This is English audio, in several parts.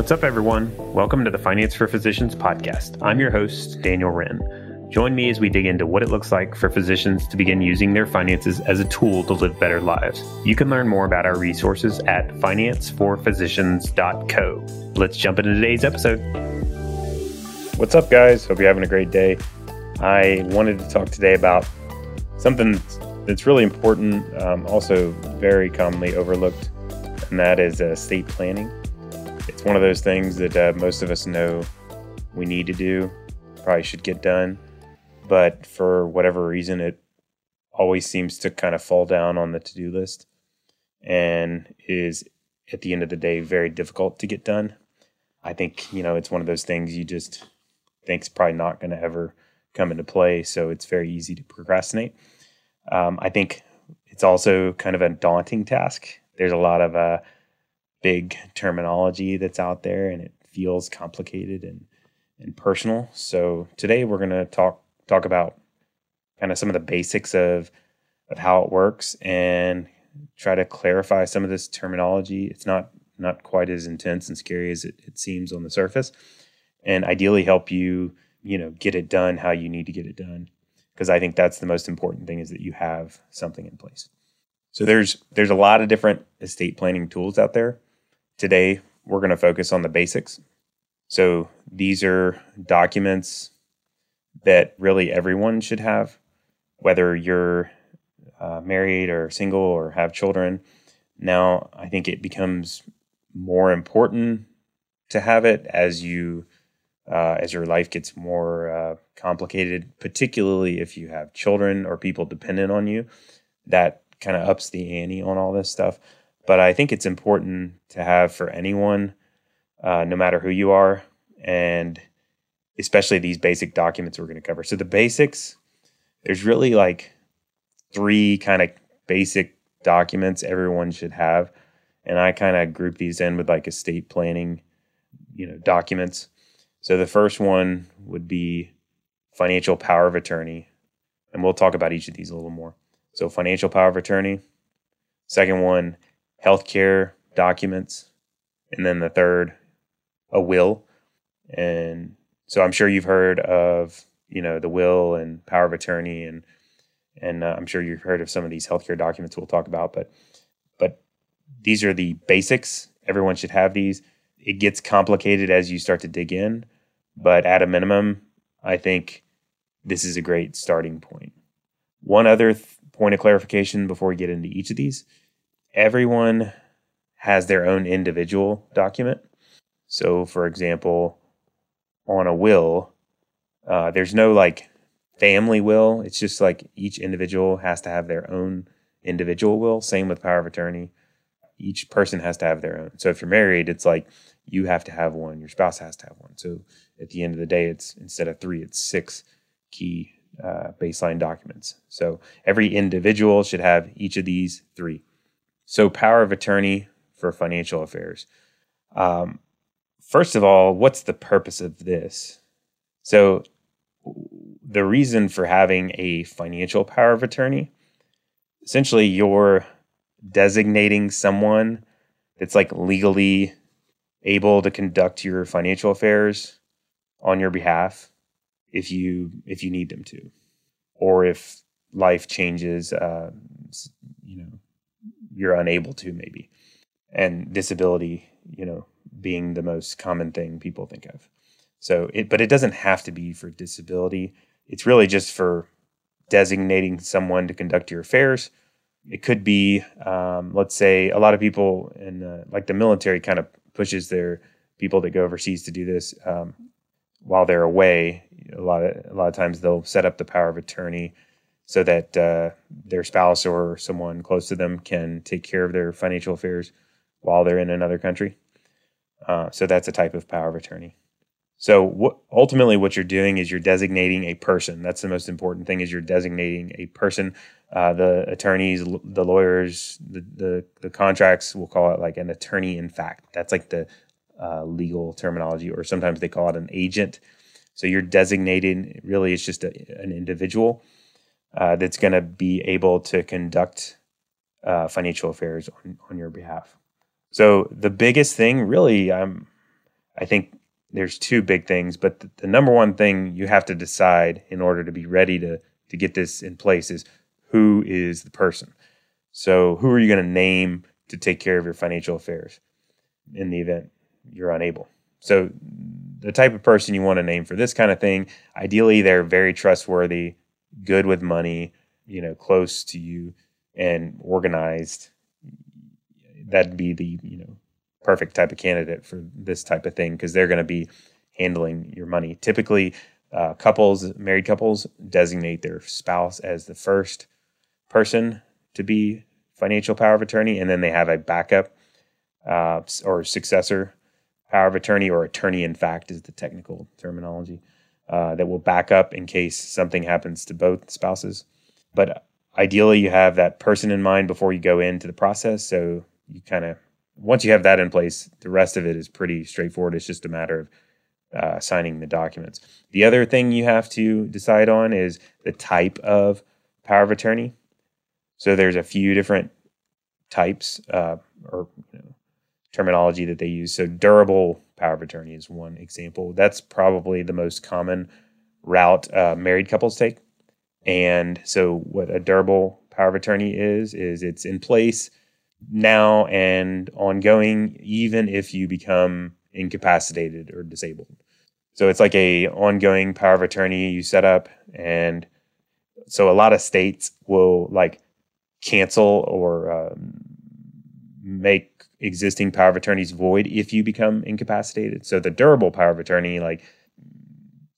What's up, everyone? Welcome to the Finance for Physicians podcast. I'm your host, Daniel Wren. Join me as we dig into what it looks like for physicians to begin using their finances as a tool to live better lives. You can learn more about our resources at financeforphysicians.co. Let's jump into today's episode. What's up, guys? Hope you're having a great day. I wanted to talk today about something that's really important, um, also very commonly overlooked, and that is uh, estate planning. It's one of those things that uh, most of us know we need to do, probably should get done but for whatever reason, it always seems to kind of fall down on the to do list and is at the end of the day very difficult to get done. I think, you know, it's one of those things you just think's probably not going to ever come into play. So it's very easy to procrastinate. Um, I think it's also kind of a daunting task. There's a lot of uh, big terminology that's out there and it feels complicated and, and personal. So today we're going to talk talk about kind of some of the basics of of how it works and try to clarify some of this terminology. It's not not quite as intense and scary as it, it seems on the surface, and ideally help you you know get it done how you need to get it done because I think that's the most important thing is that you have something in place. So there's there's a lot of different estate planning tools out there. Today we're going to focus on the basics. So these are documents that really everyone should have, whether you're uh, married or single or have children. Now, I think it becomes more important to have it as you uh, as your life gets more uh, complicated, particularly if you have children or people dependent on you. That kind of ups the ante on all this stuff. But I think it's important to have for anyone, uh, no matter who you are, and especially these basic documents we're going to cover. So the basics, there's really like three kind of basic documents everyone should have. And I kind of group these in with like estate planning, you know, documents. So the first one would be financial power of attorney. And we'll talk about each of these a little more. So financial power of attorney. Second one, healthcare documents. And then the third, a will. And so I'm sure you've heard of you know the will and power of attorney and and uh, I'm sure you've heard of some of these healthcare documents we'll talk about, but but these are the basics. Everyone should have these. It gets complicated as you start to dig in, but at a minimum, I think this is a great starting point. One other th- point of clarification before we get into each of these everyone has their own individual document. So, for example, on a will, uh, there's no like family will. It's just like each individual has to have their own individual will. Same with power of attorney. Each person has to have their own. So if you're married, it's like you have to have one, your spouse has to have one. So at the end of the day, it's instead of three, it's six key uh, baseline documents. So every individual should have each of these three. So power of attorney for financial affairs. Um, first of all, what's the purpose of this? So, the reason for having a financial power of attorney, essentially, you're designating someone that's like legally able to conduct your financial affairs on your behalf if you if you need them to or if life changes uh, you know you're unable to maybe and disability you know being the most common thing people think of. So it, but it doesn't have to be for disability. It's really just for designating someone to conduct your affairs. It could be, um, let's say, a lot of people in uh, like the military kind of pushes their people that go overseas to do this um, while they're away. A lot of a lot of times they'll set up the power of attorney so that uh, their spouse or someone close to them can take care of their financial affairs while they're in another country. Uh, so that's a type of power of attorney. So ultimately, what you're doing is you're designating a person. That's the most important thing. Is you're designating a person. Uh, the attorneys, the lawyers, the, the, the contracts. We'll call it like an attorney in fact. That's like the uh, legal terminology, or sometimes they call it an agent. So you're designating. Really, it's just a, an individual uh, that's going to be able to conduct uh, financial affairs on, on your behalf. So the biggest thing, really, um, I think there's two big things, but the, the number one thing you have to decide in order to be ready to to get this in place is who is the person. So who are you going to name to take care of your financial affairs in the event you're unable? So the type of person you want to name for this kind of thing, ideally they're very trustworthy, good with money, you know, close to you and organized. That'd be the, you know, perfect type of candidate for this type of thing because they're going to be handling your money. Typically, uh, couples, married couples, designate their spouse as the first person to be financial power of attorney, and then they have a backup uh, or successor power of attorney, or attorney in fact is the technical terminology uh, that will back up in case something happens to both spouses. But ideally, you have that person in mind before you go into the process, so you kind of once you have that in place, the rest of it is pretty straightforward. It's just a matter of uh, signing the documents. The other thing you have to decide on is the type of power of attorney. So there's a few different types uh, or you know, terminology that they use. So durable power of attorney is one example. That's probably the most common route uh, married couples take. And so what a durable power of attorney is is it's in place now and ongoing, even if you become incapacitated or disabled. So it's like a ongoing power of attorney you set up, and so a lot of states will like cancel or um, make existing power of attorneys void if you become incapacitated. So the durable power of attorney, like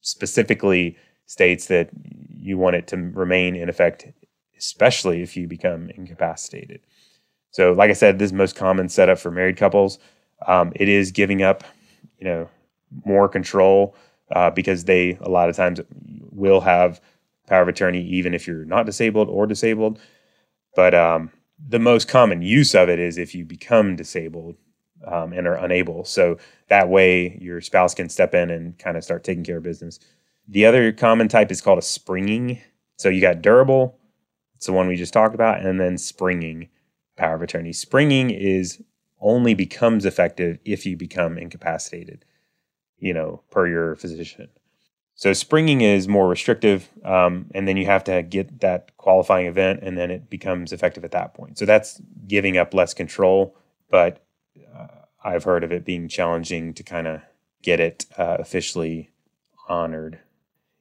specifically states that you want it to remain in effect, especially if you become incapacitated. So, like I said, this is most common setup for married couples. Um, it is giving up, you know, more control uh, because they a lot of times will have power of attorney even if you're not disabled or disabled. But um, the most common use of it is if you become disabled um, and are unable. So that way your spouse can step in and kind of start taking care of business. The other common type is called a springing. So you got durable, it's the one we just talked about, and then springing power of attorney. Springing is only becomes effective if you become incapacitated, you know, per your physician. So springing is more restrictive, um, and then you have to get that qualifying event, and then it becomes effective at that point. So that's giving up less control, but uh, I've heard of it being challenging to kind of get it uh, officially honored.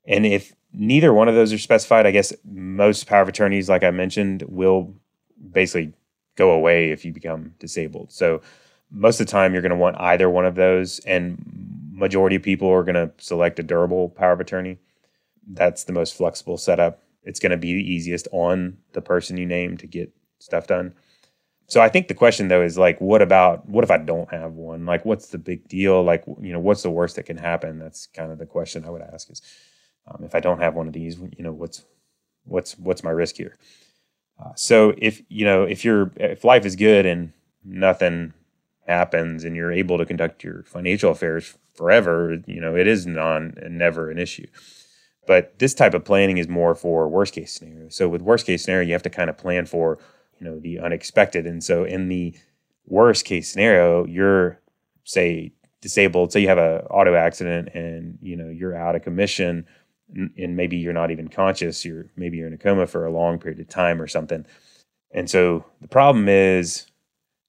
And if neither one of those are specified, I guess most power of attorneys, like I mentioned, will basically go away if you become disabled. So most of the time you're going to want either one of those and majority of people are going to select a durable power of attorney. That's the most flexible setup. It's going to be the easiest on the person you name to get stuff done. So I think the question though is like, what about what if I don't have one? Like, what's the big deal? Like, you know, what's the worst that can happen? That's kind of the question I would ask. Is um, if I don't have one of these, you know, what's what's what's my risk here? Uh, so if you know if you're if life is good and nothing happens and you're able to conduct your financial affairs forever, you know it is non and never an issue. But this type of planning is more for worst case scenario. So with worst case scenario, you have to kind of plan for you know the unexpected. And so in the worst case scenario, you're say disabled. Say you have a auto accident and you know you're out of commission and maybe you're not even conscious you're maybe you're in a coma for a long period of time or something and so the problem is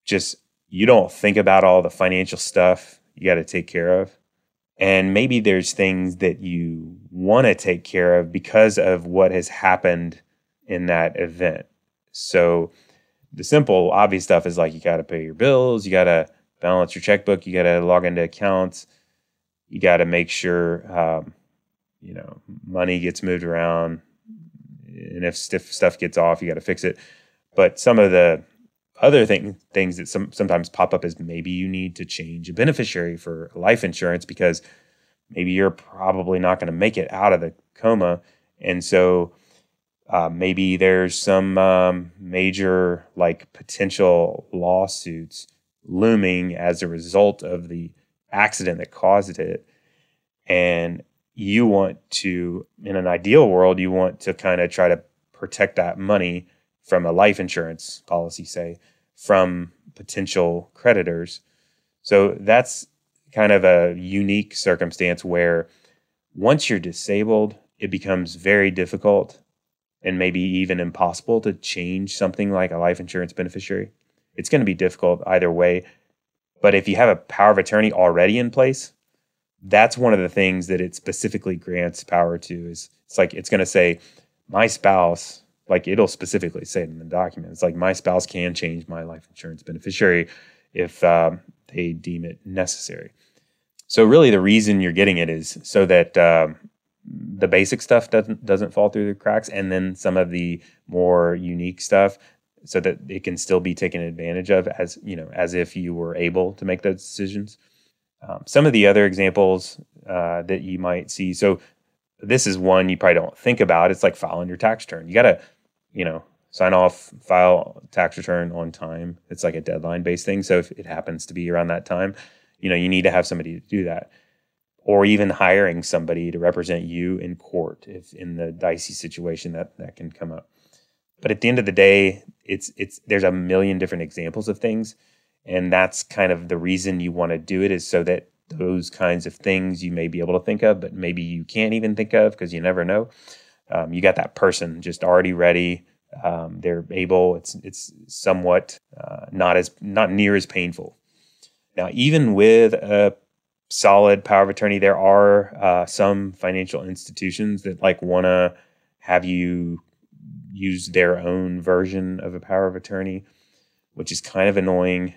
just you don't think about all the financial stuff you got to take care of and maybe there's things that you want to take care of because of what has happened in that event so the simple obvious stuff is like you got to pay your bills you got to balance your checkbook you got to log into accounts you got to make sure um, you know, money gets moved around, and if stiff stuff gets off, you got to fix it. But some of the other thing, things that some, sometimes pop up is maybe you need to change a beneficiary for life insurance because maybe you're probably not going to make it out of the coma, and so uh, maybe there's some um, major like potential lawsuits looming as a result of the accident that caused it, and you want to, in an ideal world, you want to kind of try to protect that money from a life insurance policy, say, from potential creditors. So that's kind of a unique circumstance where once you're disabled, it becomes very difficult and maybe even impossible to change something like a life insurance beneficiary. It's going to be difficult either way. But if you have a power of attorney already in place, that's one of the things that it specifically grants power to is it's like it's going to say my spouse like it'll specifically say it in the document. It's like my spouse can change my life insurance beneficiary if um, they deem it necessary. So really the reason you're getting it is so that um, the basic stuff doesn't doesn't fall through the cracks and then some of the more unique stuff so that it can still be taken advantage of as you know as if you were able to make those decisions. Um, some of the other examples uh, that you might see so this is one you probably don't think about. It's like filing your tax return. You got to you know sign off file tax return on time. It's like a deadline based thing. So if it happens to be around that time you know you need to have somebody to do that. Or even hiring somebody to represent you in court if in the dicey situation that that can come up. But at the end of the day it's it's there's a million different examples of things. And that's kind of the reason you want to do it is so that those kinds of things you may be able to think of but maybe you can't even think of because you never know um, you got that person just already ready. Um, they're able. It's it's somewhat uh, not as not near as painful. Now even with a solid power of attorney there are uh, some financial institutions that like want to have you use their own version of a power of attorney, which is kind of annoying.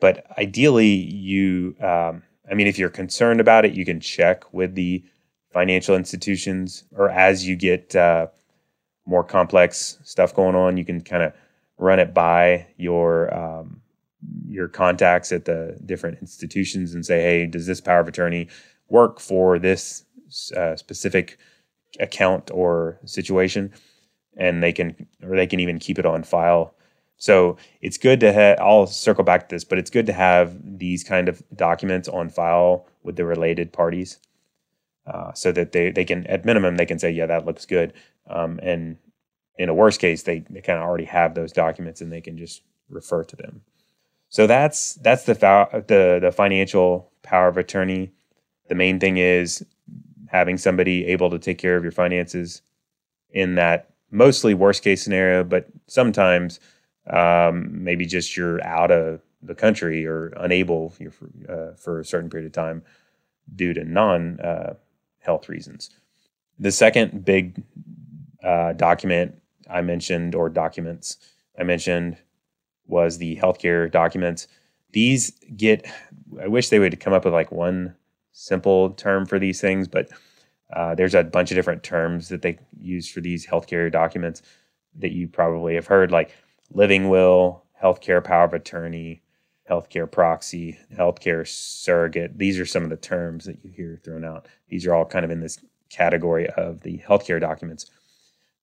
But ideally, you, um, I mean, if you're concerned about it, you can check with the financial institutions, or as you get uh, more complex stuff going on, you can kind of run it by your um, your contacts at the different institutions and say, hey, does this power of attorney work for this uh, specific account or situation? and they can or they can even keep it on file. So it's good to have. I'll circle back to this, but it's good to have these kind of documents on file with the related parties, uh, so that they they can at minimum they can say, yeah, that looks good. Um, and in a worst case, they they kind of already have those documents and they can just refer to them. So that's that's the the the financial power of attorney. The main thing is having somebody able to take care of your finances in that mostly worst case scenario, but sometimes um, maybe just you're out of the country or unable for, uh, for a certain period of time due to non uh, health reasons. The second big uh, document I mentioned, or documents I mentioned, was the healthcare documents. These get, I wish they would come up with like one simple term for these things, but uh, there's a bunch of different terms that they use for these healthcare documents that you probably have heard, like living will, healthcare power of attorney, healthcare proxy, healthcare surrogate. These are some of the terms that you hear thrown out. These are all kind of in this category of the healthcare documents.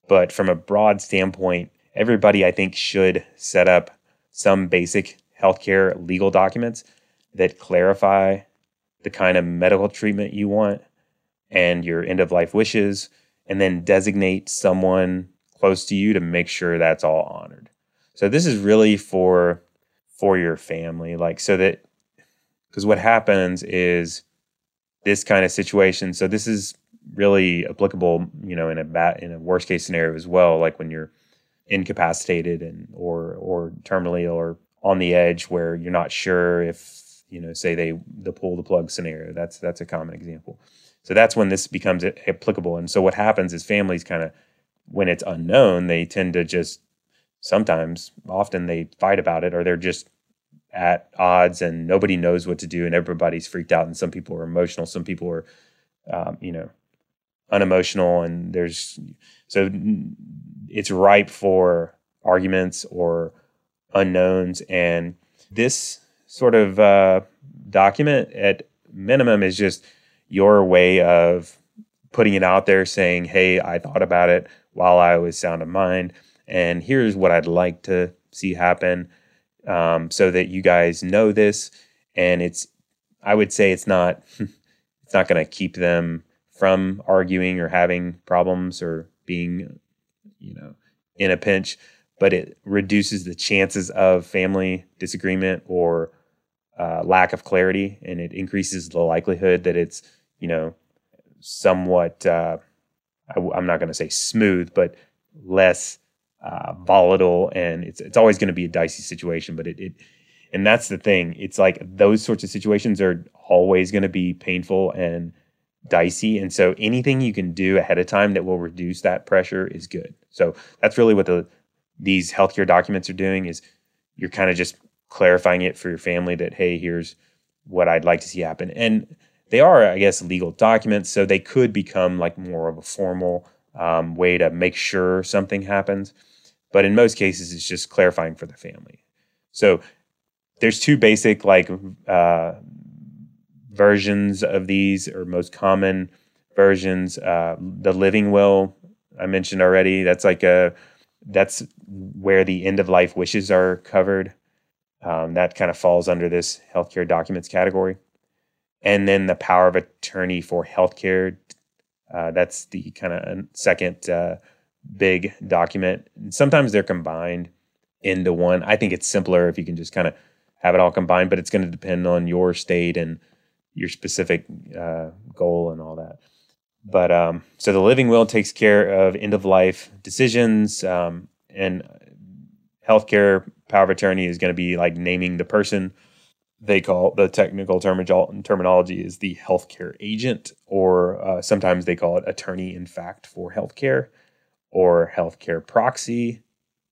But from a broad standpoint, everybody I think should set up some basic healthcare legal documents that clarify the kind of medical treatment you want and your end of life wishes, and then designate someone close to you to make sure that's all honored. So this is really for for your family, like so that because what happens is this kind of situation. So this is really applicable, you know, in a bat in a worst case scenario as well, like when you're incapacitated and or or terminally or on the edge where you're not sure if you know say they the pull the plug scenario. That's that's a common example. So that's when this becomes applicable. And so what happens is families kind of, when it's unknown, they tend to just sometimes, often they fight about it or they're just at odds and nobody knows what to do and everybody's freaked out. And some people are emotional, some people are, um, you know, unemotional. And there's, so it's ripe for arguments or unknowns. And this sort of uh, document at minimum is just, your way of putting it out there saying, hey, I thought about it while I was sound of mind, and here's what I'd like to see happen um, so that you guys know this. And it's, I would say it's not, it's not going to keep them from arguing or having problems or being, you know, in a pinch, but it reduces the chances of family disagreement or uh, lack of clarity, and it increases the likelihood that it's you know somewhat. Uh, I, am not going to say smooth, but less uh, volatile, and it's it's always going to be a dicey situation. But it, it and that's the thing. It's like those sorts of situations are always going to be painful and dicey. And so anything you can do ahead of time that will reduce that pressure is good. So that's really what the these healthcare documents are doing is you're kind of just clarifying it for your family that hey, here's what I'd like to see happen. And they are, I guess, legal documents, so they could become like more of a formal um, way to make sure something happens. But in most cases, it's just clarifying for the family. So there's two basic like uh, versions of these, or most common versions. Uh, the living will I mentioned already. That's like a that's where the end of life wishes are covered. Um, that kind of falls under this healthcare documents category. And then the power of attorney for healthcare. Uh, that's the kind of second uh, big document. Sometimes they're combined into one. I think it's simpler if you can just kind of have it all combined, but it's going to depend on your state and your specific uh, goal and all that. But um, so the living will takes care of end of life decisions, um, and healthcare power of attorney is going to be like naming the person. They call the technical term- terminology is the healthcare agent, or uh, sometimes they call it attorney in fact for healthcare, or healthcare proxy,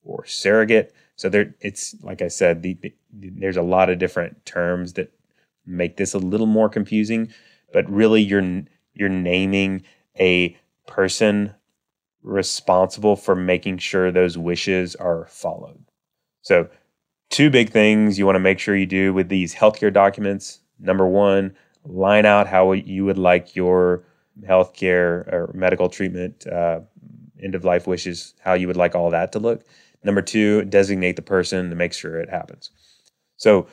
or surrogate. So there, it's like I said, the, the, there's a lot of different terms that make this a little more confusing. But really, you're you're naming a person responsible for making sure those wishes are followed. So, two big things you want to make sure you do with these healthcare documents. Number one, line out how you would like your healthcare or medical treatment, uh, end of life wishes, how you would like all that to look. Number two, designate the person to make sure it happens. So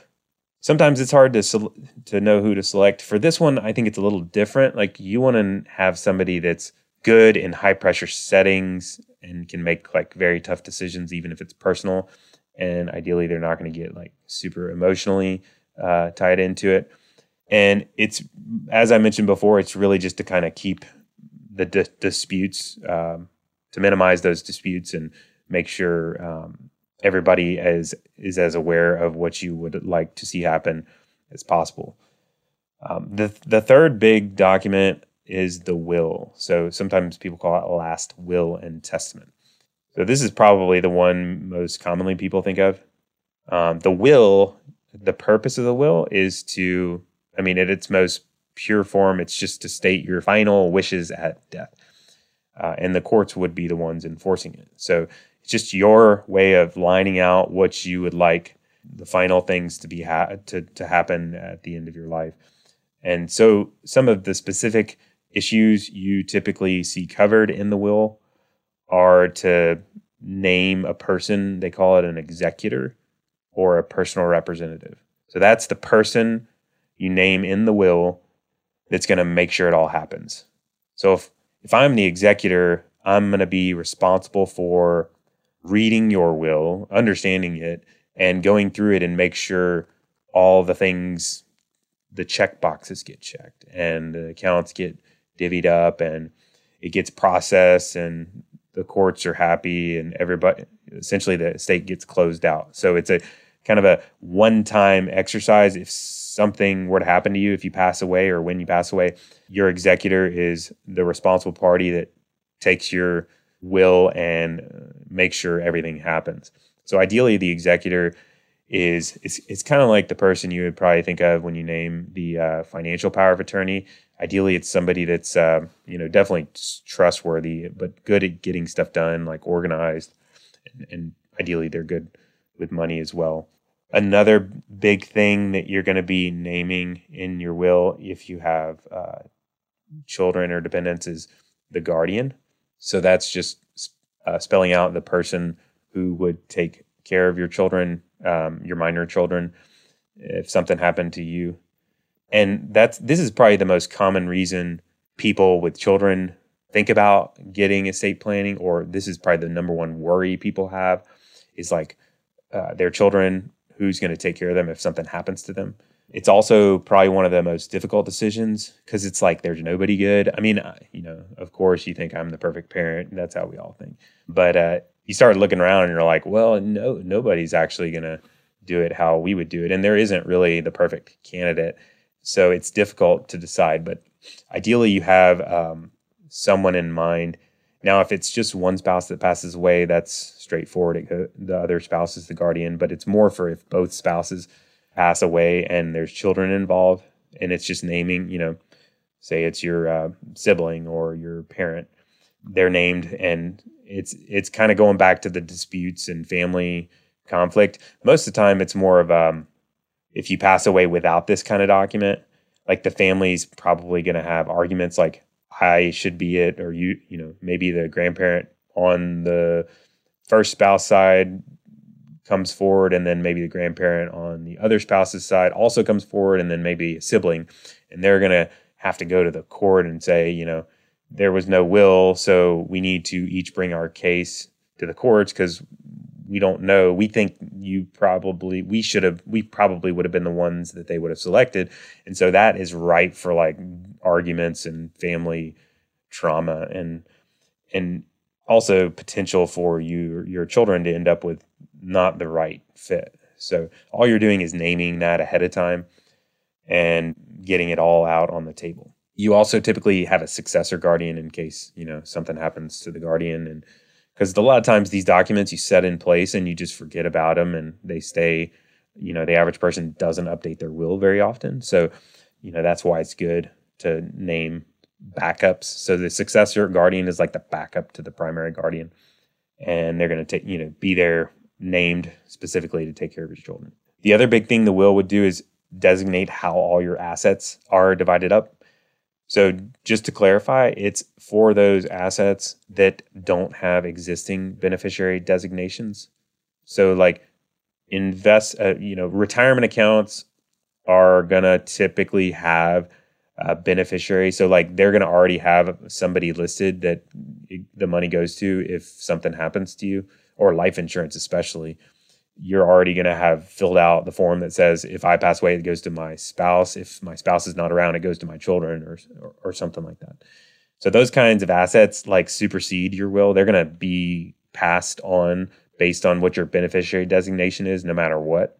sometimes it's hard to to know who to select. For this one, I think it's a little different. Like you want to have somebody that's good in high pressure settings and can make like very tough decisions, even if it's personal. And ideally, they're not going to get like super emotionally uh, tied into it. And it's as I mentioned before, it's really just to kind of keep the di- disputes um, to minimize those disputes and make sure um, everybody is is as aware of what you would like to see happen as possible. Um, the the third big document is the will. So sometimes people call it last will and testament. So this is probably the one most commonly people think of. Um, the will, the purpose of the will is to, I mean, at its most pure form, it's just to state your final wishes at death. Uh, and the courts would be the ones enforcing it. So it's just your way of lining out what you would like the final things to be ha- to to happen at the end of your life. And so some of the specific issues you typically see covered in the will are to name a person, they call it an executor or a personal representative. So that's the person you name in the will that's going to make sure it all happens. So if if I'm the executor, I'm going to be responsible for reading your will, understanding it, and going through it and make sure all the things, the check boxes get checked and the accounts get divvied up and it gets processed and the courts are happy and everybody, essentially the state gets closed out. So it's a kind of a one time exercise. If something were to happen to you, if you pass away or when you pass away, your executor is the responsible party that takes your will and uh, make sure everything happens. So ideally, the executor is it's, it's kind of like the person you would probably think of when you name the uh, financial power of attorney. Ideally, it's somebody that's uh, you know definitely trustworthy, but good at getting stuff done, like organized, and, and ideally they're good with money as well. Another big thing that you're going to be naming in your will, if you have uh, children or dependents, is the guardian. So that's just uh, spelling out the person who would take care of your children, um, your minor children, if something happened to you. And that's this is probably the most common reason people with children think about getting estate planning, or this is probably the number one worry people have is like uh, their children, who's going to take care of them if something happens to them. It's also probably one of the most difficult decisions because it's like there's nobody good. I mean, you know, of course, you think I'm the perfect parent. That's how we all think. But uh, you start looking around and you're like, well, no, nobody's actually going to do it how we would do it. And there isn't really the perfect candidate. So it's difficult to decide. But ideally, you have um, someone in mind. Now, if it's just one spouse that passes away, that's straightforward. The other spouse is the guardian, but it's more for if both spouses pass away and there's children involved and it's just naming, you know, say it's your uh, sibling or your parent, they're named and it's it's kind of going back to the disputes and family conflict. Most of the time, it's more of um, if you pass away without this kind of document, like the family's probably going to have arguments like I should be it, or you, you know, maybe the grandparent on the first spouse side comes forward, and then maybe the grandparent on the other spouse's side also comes forward, and then maybe a sibling, and they're to have to go to the court and say, you know, there was no will, so we need to each bring our case to the courts because we don't know. We think you probably we should have we probably would have been the ones that they would have selected. And so that is ripe for like arguments and family trauma and and also potential for you your children to end up with not the right fit. So all you're doing is naming that ahead of time and getting it all out on the table. You also typically have a successor guardian in case, you know, something happens to the guardian and because a lot of times these documents you set in place and you just forget about them and they stay you know the average person doesn't update their will very often. So you know that's why it's good to name backups. So the successor guardian is like the backup to the primary guardian and they're going to take you know be there named specifically to take care of your children. The other big thing the will would do is designate how all your assets are divided up so just to clarify, it's for those assets that don't have existing beneficiary designations. So like invest, uh, you know, retirement accounts are gonna typically have a beneficiary. So like they're gonna already have somebody listed that the money goes to if something happens to you, or life insurance especially you're already going to have filled out the form that says if I pass away, it goes to my spouse. If my spouse is not around, it goes to my children or, or, or something like that. So those kinds of assets like supersede your will. They're going to be passed on based on what your beneficiary designation is, no matter what.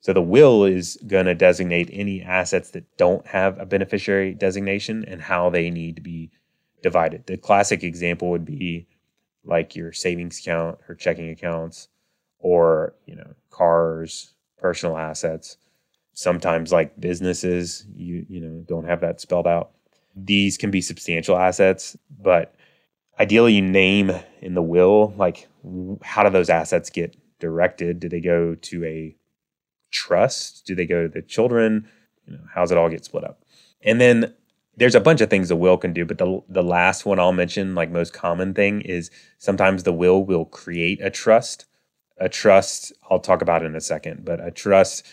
So the will is going to designate any assets that don't have a beneficiary designation and how they need to be divided. The classic example would be like your savings account or checking accounts or you know cars personal assets sometimes like businesses you you know don't have that spelled out. These can be substantial assets but ideally you name in the will like how do those assets get directed? Do they go to a trust? Do they go to the children? You know how's it all get split up? And then there's a bunch of things the will can do but the the last one I'll mention like most common thing is sometimes the will will create a trust a trust, I'll talk about in a second, but a trust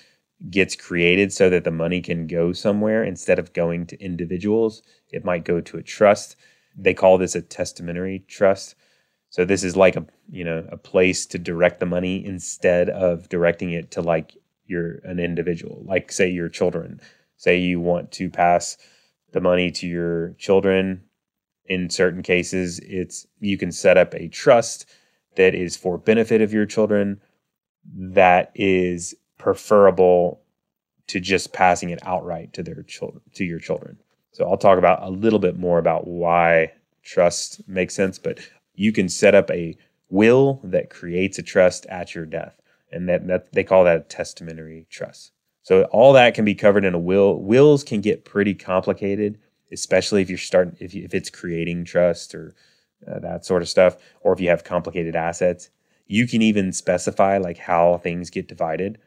gets created so that the money can go somewhere instead of going to individuals. It might go to a trust. They call this a testamentary trust. So this is like a you know a place to direct the money instead of directing it to like your an individual, like say your children. Say you want to pass the money to your children. In certain cases, it's you can set up a trust that is for benefit of your children that is preferable to just passing it outright to their children to your children. So I'll talk about a little bit more about why trust makes sense, but you can set up a will that creates a trust at your death. And that, that they call that a testamentary trust. So all that can be covered in a will. Wills can get pretty complicated, especially if you're starting if, you, if it's creating trust or uh, that sort of stuff, or if you have complicated assets. You can even specify like how things get divided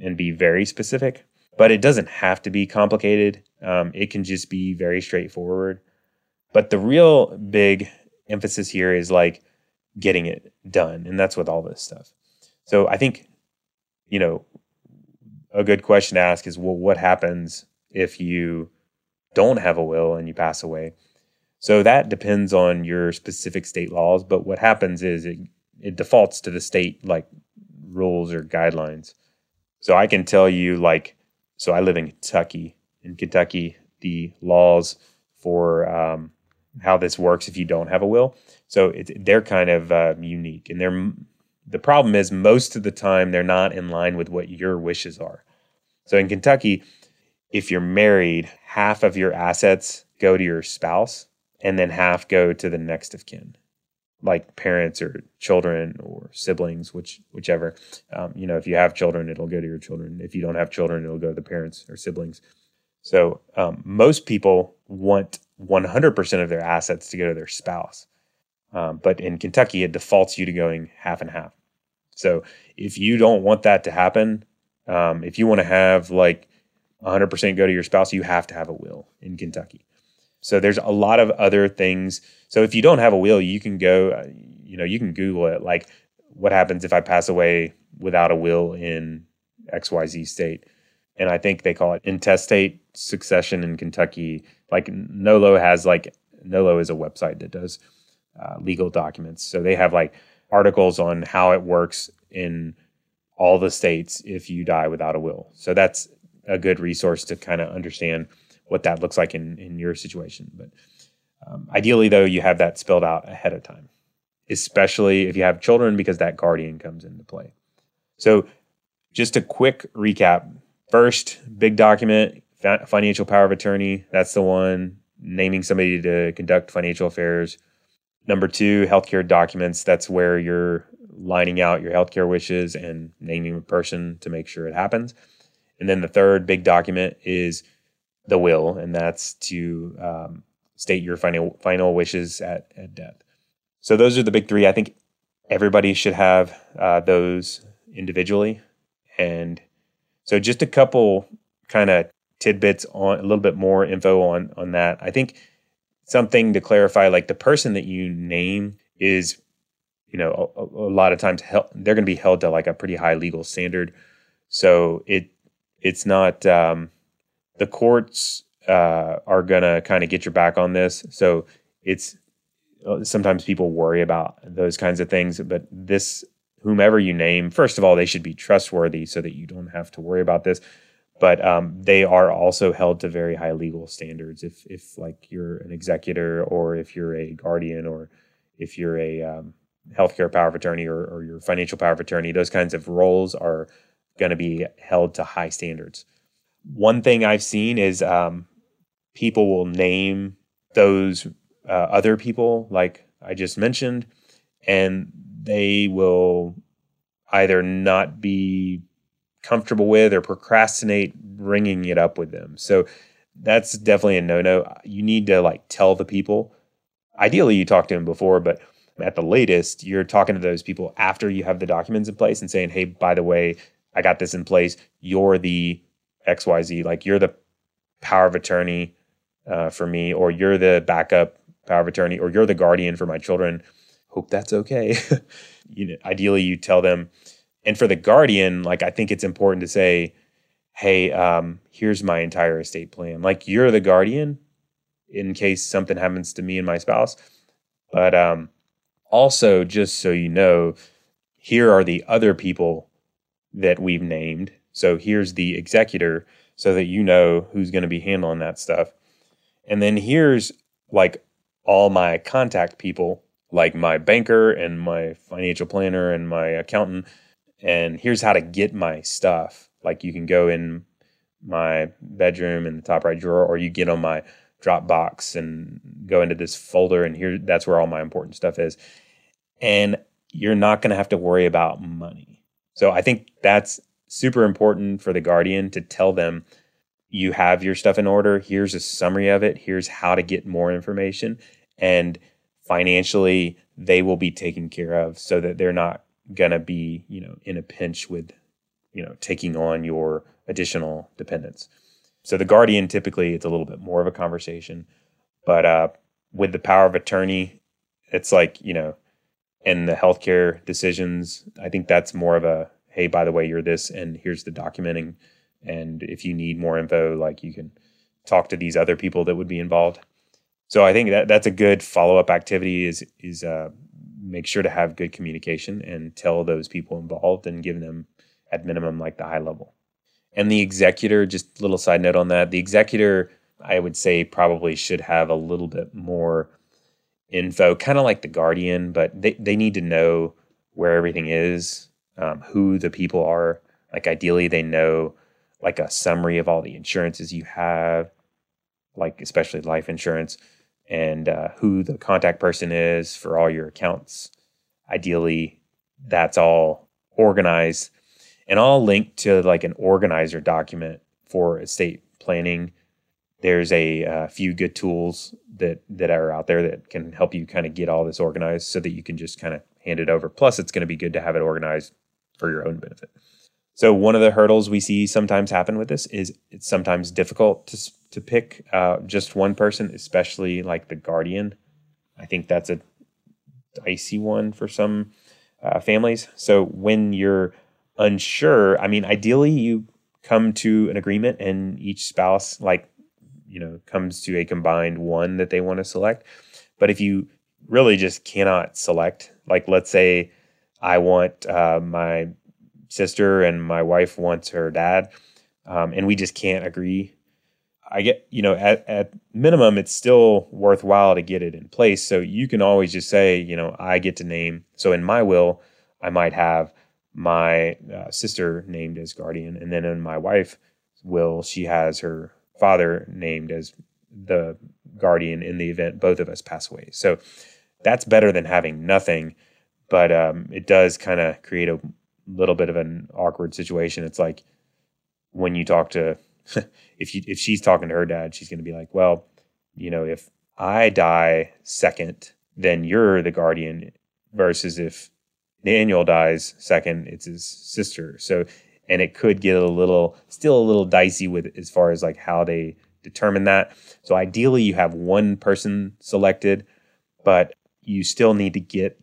and be very specific, but it doesn't have to be complicated. Um, it can just be very straightforward. But the real big emphasis here is like getting it done. And that's with all this stuff. So I think, you know, a good question to ask is well, what happens if you don't have a will and you pass away? So that depends on your specific state laws. But what happens is it, it defaults to the state like rules or guidelines. So I can tell you like So I live in Kentucky. In Kentucky, the laws for um, how this works if you don't have a will. So they're kind of uh, unique, and they're the problem is most of the time they're not in line with what your wishes are. So in Kentucky, if you're married, half of your assets go to your spouse, and then half go to the next of kin, like parents or children or siblings, which whichever. Um, you know, if you have children, it'll go to your children. If you don't have children, it'll go to the parents or siblings. So um, most people want 100% of their assets to go to their spouse. Um, but in Kentucky, it defaults you to going half and half. So if you don't want that to happen, um, if you want to have like 100% go to your spouse, you have to have a will in Kentucky. So there's a lot of other things. So if you don't have a will, you can go, uh, you know, you can Google it. Like, what happens if I pass away without a will in XYZ state? And I think they call it intestate succession in Kentucky. Like Nolo has like Nolo is a website that does uh, legal documents. So they have like articles on how it works in all the states if you die without a will. So that's a good resource to kind of understand what that looks like in in your situation. But um, ideally, though, you have that spelled out ahead of time, especially if you have children, because that guardian comes into play. So, just a quick recap. First, big document, financial power of attorney. That's the one naming somebody to conduct financial affairs. Number two, healthcare documents. That's where you're lining out your healthcare wishes and naming a person to make sure it happens. And then the third big document is the will, and that's to um, state your final final wishes at, at death. So those are the big three. I think everybody should have uh, those individually, and so just a couple kind of tidbits on a little bit more info on on that. I think something to clarify, like the person that you name is, you know, a, a lot of times they're going to be held to like a pretty high legal standard. So it it's not um, the courts uh, are going to kind of get your back on this. So it's sometimes people worry about those kinds of things, but this whomever you name, first of all, they should be trustworthy so that you don't have to worry about this. But um, they are also held to very high legal standards. If if like you're an executor or if you're a guardian or if you're a um, healthcare power of attorney or, or your financial power of attorney, those kinds of roles are going to be held to high standards. One thing I've seen is um, people will name those uh, other people, like I just mentioned, and they will either not be comfortable with or procrastinate bringing it up with them. So that's definitely a no no. You need to like tell the people. Ideally, you talk to them before, but at the latest, you're talking to those people after you have the documents in place and saying, hey, by the way, I got this in place. You're the XYZ, like you're the power of attorney uh, for me, or you're the backup power of attorney, or you're the guardian for my children. Hope that's okay. you know, ideally, you tell them. And for the guardian, like I think it's important to say, "Hey, um, here's my entire estate plan. Like you're the guardian in case something happens to me and my spouse, but um, also just so you know, here are the other people that we've named. So here's the executor so that you know who's going to be handling that stuff. And then here's like all my contact people, like my banker and my financial planner and my accountant. And here's how to get my stuff. Like you can go in my bedroom in the top right drawer, or you get on my Dropbox and go into this folder, and here that's where all my important stuff is. And you're not going to have to worry about money so I think that's super important for the guardian to tell them you have your stuff in order. Here's a summary of it. Here's how to get more information. And financially, they will be taken care of so that they're not going to be, you know, in a pinch with, you know, taking on your additional dependents. So the guardian typically it's a little bit more of a conversation, but uh, with the power of attorney, it's like you know and the healthcare decisions, I think that's more of a hey, by the way, you're this, and here's the documenting. And if you need more info, like you can talk to these other people that would be involved. So I think that that's a good follow up activity. Is is uh, make sure to have good communication and tell those people involved and give them at minimum like the high level. And the executor, just little side note on that, the executor, I would say, probably should have a little bit more info, kind of like the guardian, but they, they need to know where everything is, um, who the people are. Like ideally, they know like a summary of all the insurances you have, like especially life insurance, and uh, who the contact person is for all your accounts. Ideally, that's all organized, and I'll link to like an organizer document for estate planning. There's a, a uh, few good tools that that are out there that can help you kind of get all this organized, so that you can just kind of hand it over. Plus, it's going to be good to have it organized for your own benefit. So one of the hurdles we see sometimes happen with this is it's sometimes difficult to to pick uh, just one person, especially like the guardian. I think that's a dicey one for some uh, families. So when you're unsure, I mean, ideally you come to an agreement and each spouse like you know comes to a combined one that they want to select. But if you really just cannot select, like let's say I want uh, my sister and my wife wants her dad, um, and we just can't agree. I get, you know, at, at minimum, it's still worthwhile to get it in place. So you can always just say, you know, I get to name. So in my will, I might have my uh, sister named as guardian, and then in my wife will, she has her father named as the guardian in the event both of us pass away. So that's better than having nothing, but um, it does kind of create a little bit of an awkward situation. It's like when you talk to if you if she's talking to her dad, she's going to be like, "Well, you know, if I die second, then you're the guardian." Versus if Daniel dies second, it's his sister. So, and it could get a little, still a little dicey with as far as like how they determine that. So, ideally, you have one person selected, but you still need to get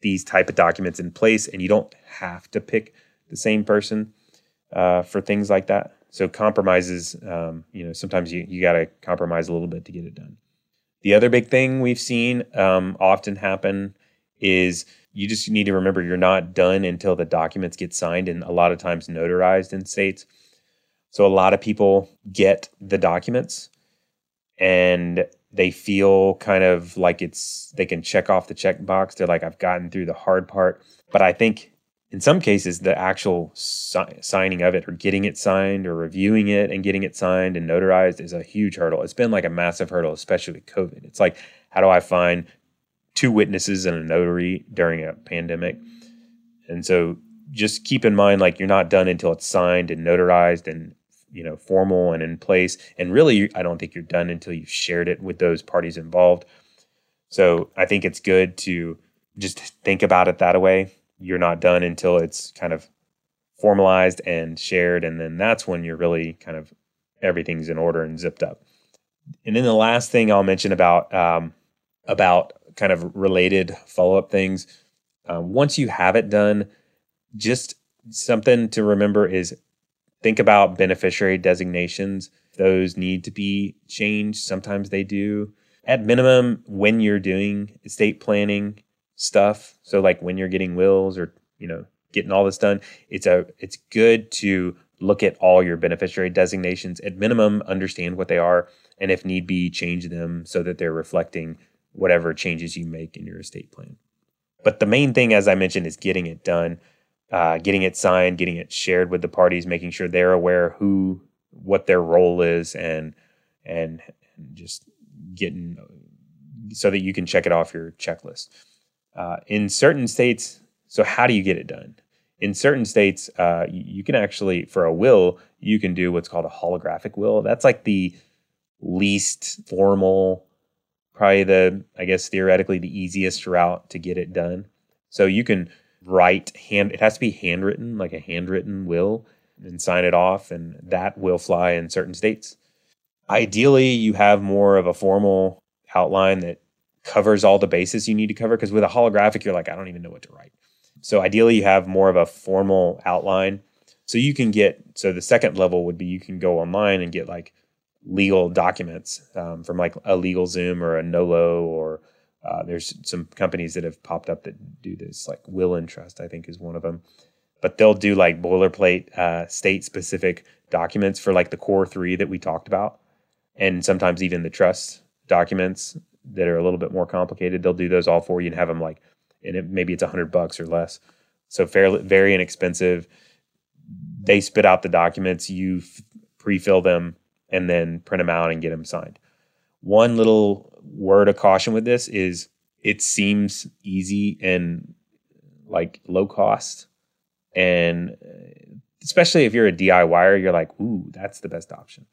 these type of documents in place, and you don't have to pick the same person uh, for things like that. So compromises, um, you know, sometimes you, you got to compromise a little bit to get it done. The other big thing we've seen um, often happen is you just need to remember you're not done until the documents get signed and a lot of times notarized in states. So a lot of people get the documents and they feel kind of like it's they can check off the checkbox. They're like, I've gotten through the hard part. But I think in some cases, the actual si- signing of it or getting it signed or reviewing it and getting it signed and notarized is a huge hurdle. It's been like a massive hurdle, especially with COVID. It's like, how do I find two witnesses and a notary during a pandemic? And so just keep in mind, like, you're not done until it's signed and notarized and you know formal and in place. And really i don't think you're done until you've shared it with those parties involved. So i think it's good to just think about it that way. You're not done until it's kind of formalized and shared and then that's when you're really kind of everything's in order and zipped up. And then the last thing i'll mention about um, about kind of related follow-up things um, once you have it done just something to remember is think about beneficiary designations. Those need to be changed. Sometimes they do. At minimum, when you're doing estate planning stuff, so like when you're getting wills or, you know, getting all this done, it's a it's good to look at all your beneficiary designations. At minimum, understand what they are and if need be, change them so that they're reflecting whatever changes you make in your estate plan. But the main thing, as I mentioned, is getting it done uh, getting it signed, getting it shared with the parties, making sure they're aware who what their role is, and and, just getting so that you can check it off your checklist. Uh, in certain states, so how do you get it done? In certain states, uh, you can actually, for a will, you can do what's called a holographic will. That's like the least formal, probably the, I guess, theoretically the easiest route to get it done. So you can write hand it has to be handwritten like a handwritten will and sign it off and that will fly in certain states. Ideally you have more of a formal outline that covers all the bases you need to cover because with a holographic you're like i don't even know what to write. So ideally you have more of a formal outline. So you can get so the second level would be you can go online and get like legal documents um, from like a LegalZoom or a Nolo or uh, there's some companies that have popped up that do this, like Will and Trust, I think is one of them. but they'll do like boilerplate uh, state specific documents for like the core three that we talked about, and sometimes even the trust documents that are a little bit more complicated. They'll do those all for you and have them like, and it, maybe it's a hundred bucks or less. So fairly very inexpensive. They spit out the documents, you f- pre-fill them, and then print them out and get them signed. One little word of caution with this is it seems easy and like low cost and uh, especially if you're a DIYer, you're like, ooh, that's the best option.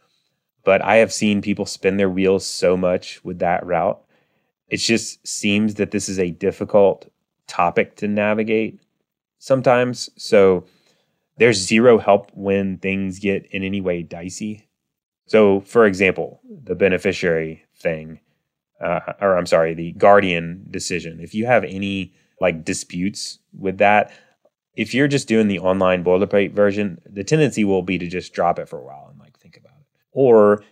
But I have seen people spin their wheels so much with that route. It just seems that this is a difficult topic to navigate sometimes. So there's zero help when things get in any way dicey. So, for example, the beneficiary thing, uh, or I'm sorry, the guardian decision. If you have any like disputes with that, if you're just doing the online boilerplate version, the tendency will be to just drop it for a while and like think about it. Or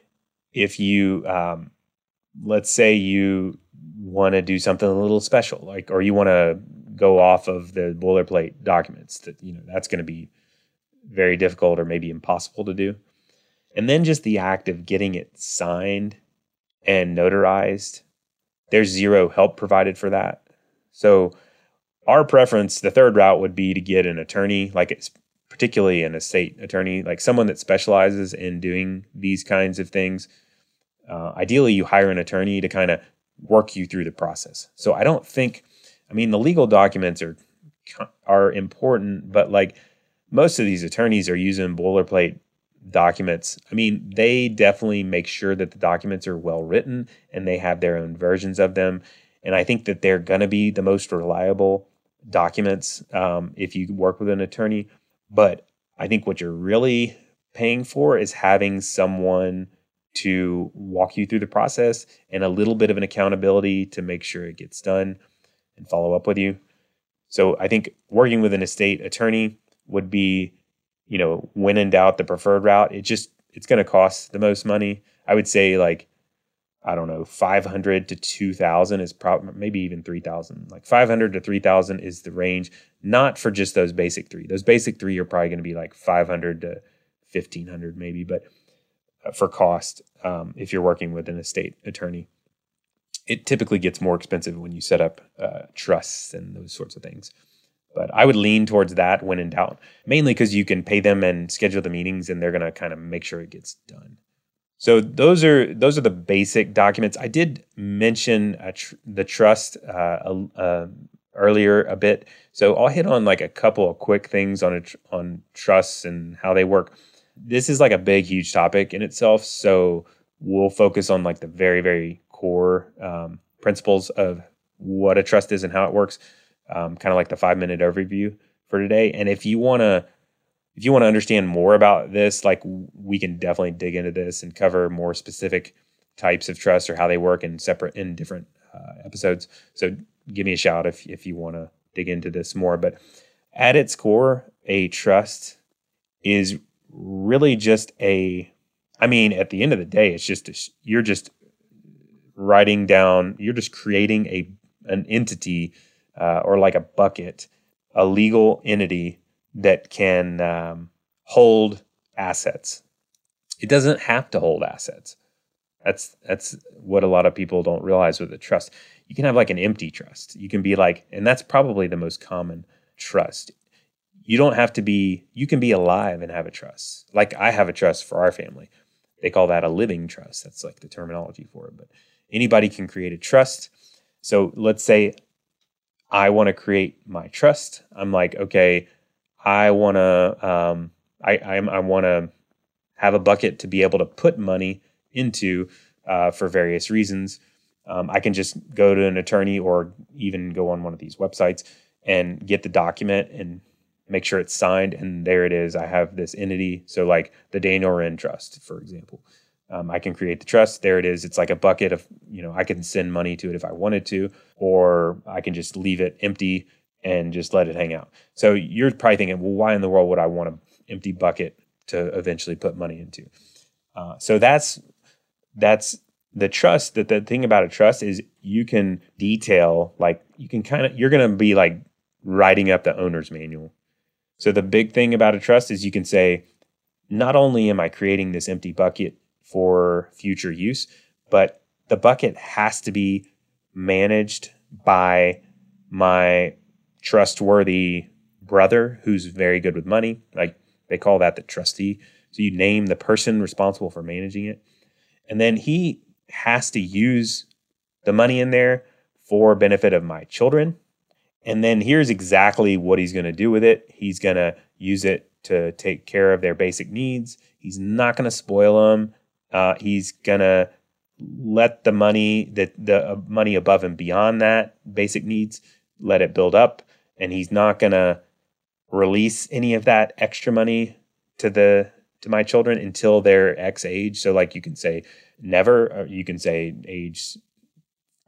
if you, um, let's say you want to do something a little special, like, or you want to go off of the boilerplate documents, that you know that's going to be very difficult or maybe impossible to do. And then just the act of getting it signed and notarized, there's zero help provided for that. So our preference, the third route would be to get an attorney, like it's particularly an estate attorney, like someone that specializes in doing these kinds of things. Uh, ideally, you hire an attorney to kind of work you through the process. So I don't think, I mean, the legal documents are are important, but like most of these attorneys are using boilerplate documents. I mean, they definitely make sure that the documents are well written and they have their own versions of them. And I think that they're going to be the most reliable documents um, if you work with an attorney. But I think what you're really paying for is having someone to walk you through the process and a little bit of an accountability to make sure it gets done and follow up with you. So I think working with an estate attorney would be, you know, when in doubt, the preferred route. It just it's going to cost the most money. I would say like I don't know, 500 to 2000 is probably maybe even 3000. Like 500 to 3000 is the range, not for just those basic three. Those basic three are probably going to be like 500 to 1500 maybe, but uh, for cost, um, if you're working with an estate attorney, it typically gets more expensive when you set up uh, trusts and those sorts of things. But I would lean towards that when in doubt, mainly because you can pay them and schedule the meetings and they're going to kind of make sure it gets done. So those are those are the basic documents. I did mention tr- the trust uh, uh, earlier a bit, so I'll hit on like a couple of quick things on tr- on trusts and how they work. This is like a big, huge topic in itself, so we'll focus on like the very, very core um, principles of what a trust is and how it works. Um, kind of like the five minute overview for today. And if you want to if you want to understand more about this, like we can definitely dig into this and cover more specific types of trust or how they work in separate in different uh, episodes. So give me a shout if if you want to dig into this more. But at its core, a trust is really just a. I mean, at the end of the day, it's just a, you're just writing down. You're just creating a an entity uh, or like a bucket, a legal entity that can um, hold assets. It doesn't have to hold assets. That's that's what a lot of people don't realize with a trust. You can have like an empty trust. You can be like, and that's probably the most common trust. You don't have to be. You can be alive and have a trust. Like I have a trust for our family. They call that a living trust. That's like the terminology for it. But anybody can create a trust. So let's say I want to create my trust. I'm like, okay, I want to um, I I, I want to have a bucket to be able to put money into uh, for various reasons. Um, I can just go to an attorney or even go on one of these websites and get the document and make sure it's signed. And there it is. I have this entity. So, like the Daniel Wren Trust, for example, um, I can create the trust. There it is. It's like a bucket of, you know, I can send money to it if I wanted to, or I can just leave it empty and just let it hang out. So you're probably thinking, well, why in the world would I want an empty bucket to eventually put money into? Uh, so that's that's the trust. That the thing about a trust is you can detail like you can kind of you're going to be like writing up the owner's manual. So the big thing about a trust is you can say, not only am I creating this empty bucket for future use, but the bucket has to be managed by my trustworthy brother who's very good with money. Like they call that the trustee. So you name the person responsible for managing it. And then he has to use the money in there for benefit of my children. And then here's exactly what he's going to do with it. He's going to use it to take care of their basic needs. He's not going to spoil them. Uh, he's to let the money that the uh, money above and beyond that basic needs let it build up. And he's not to release any of that extra money to the to my children until they're x age. So like you can say never you can say age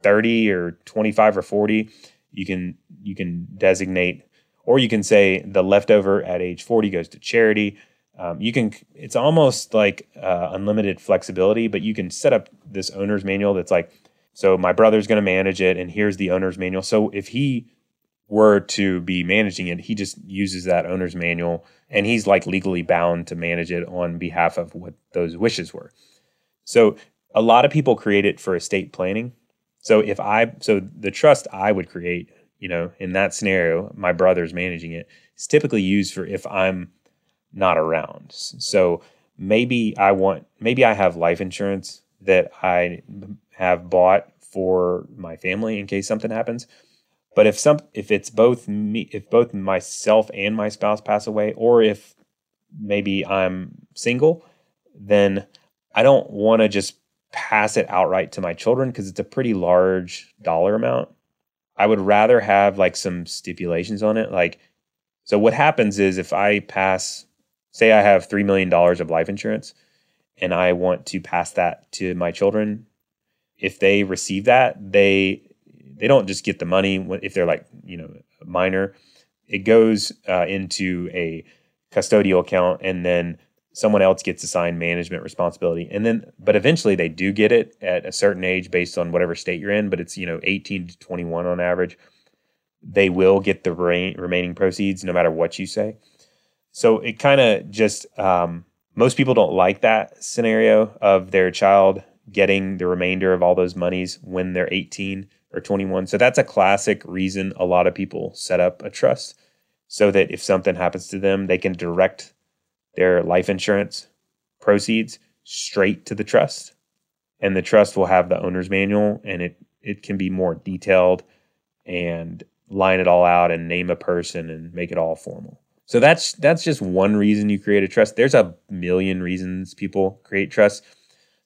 30 or 25 or 40 you can you can designate or you can say the leftover at age 40 goes to charity um, you can it's almost like uh, unlimited flexibility but you can set up this owner's manual that's like so my brother's going to manage it and here's the owner's manual. So if he were to be managing it he just uses that owner's manual and he's like legally bound to manage it on behalf of what those wishes were. So a lot of people create it for estate planning. So if i so the trust i would create you know in that scenario my brother's managing it is typically used for if i'm not around. So maybe I want, maybe I have life insurance that I have bought for my family in case something happens. But if some, if it's both me, if both myself and my spouse pass away, or if maybe I'm single, then I don't want to just pass it outright to my children because it's a pretty large dollar amount. I would rather have like some stipulations on it. Like, so what happens is if I pass say I have $3 million of life insurance and I want to pass that to my children, if they receive that, they they don't just get the money if they're like, you know, minor. It goes uh, into a custodial account and then someone else gets assigned management responsibility. And then but eventually they do get it at a certain age based on whatever state you're in, but it's, you know, 18 to 21 on average. They will get the re- remaining proceeds no matter what you say. So it kind of just um, most people don't like that scenario of their child getting the remainder of all those monies when they're 18 or 21. So that's a classic reason a lot of people set up a trust so that if something happens to them, they can direct their life insurance proceeds straight to the trust. And the trust will have the owner's manual and it it can be more detailed and line it all out and name a person and make it all formal. So that's that's just one reason you create a trust. There's a million reasons people create trust.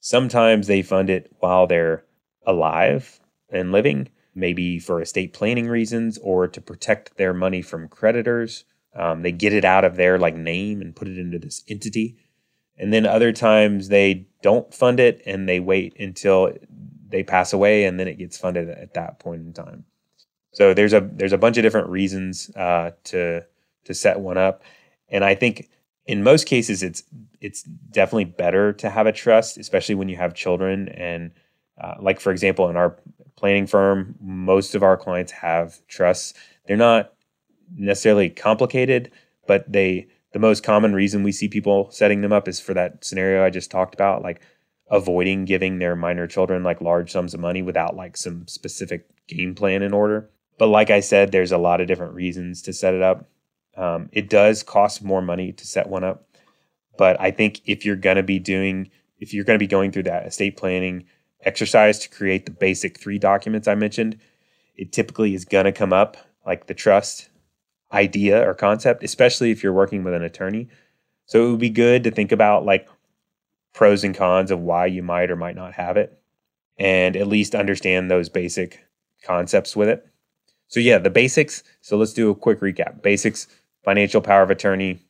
Sometimes they fund it while they're alive and living, maybe for estate planning reasons or to protect their money from creditors. Um, they get it out of their like name and put it into this entity. And then other times they don't fund it and they wait until they pass away and then it gets funded at that point in time. So there's a there's a bunch of different reasons uh, to to set one up. And I think in most cases, it's it's definitely better to have a trust, especially when you have children. And uh, like for example, in our planning firm, most of our clients have trusts. They're not necessarily complicated, but they the most common reason we see people setting them up is for that scenario I just talked about, like avoiding giving their minor children like large sums of money without like some specific game plan in order. But like I said, there's a lot of different reasons to set it up. Um, it does cost more money to set one up, but I think if you're going to be doing, if you're going to be going through that estate planning exercise to create the basic three documents I mentioned, it typically is going to come up like the trust idea or concept, especially if you're working with an attorney. So it would be good to think about like pros and cons of why you might or might not have it and at least understand those basic concepts with it. So yeah, the basics. So let's do a quick recap. Basics financial power of attorney,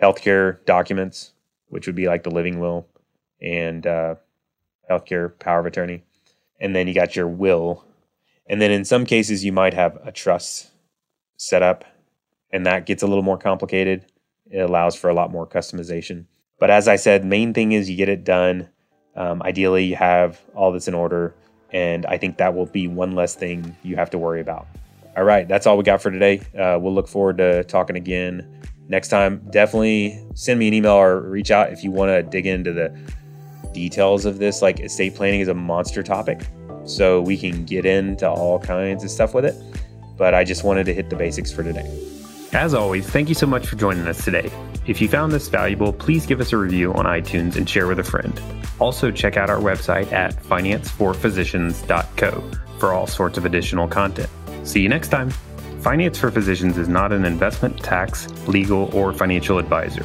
healthcare documents, which would be like the living will and uh, healthcare power of attorney. And then you got your will. And then in some cases, you might have a trust set up, and that gets a little more complicated. It allows for a lot more customization. But as I said, main thing is you get it done. Um, ideally, you have all this in order, and I think that will be one less thing you have to worry about. All right, that's all we got for today. Uh, we'll look forward to talking again next time, definitely send me an email or reach out if you want to dig into the details of this. Like estate planning is a monster topic, so we can get into all kinds of stuff with it. But I just wanted to hit the basics for today. As always, thank you so much for joining us today. If you found this valuable, please give us a review on iTunes and share with a friend. Also, check out our website at financeforphysicians.co for all sorts of additional content. See you next time. Finance for Physicians is not an investment, tax, legal, or financial advisor.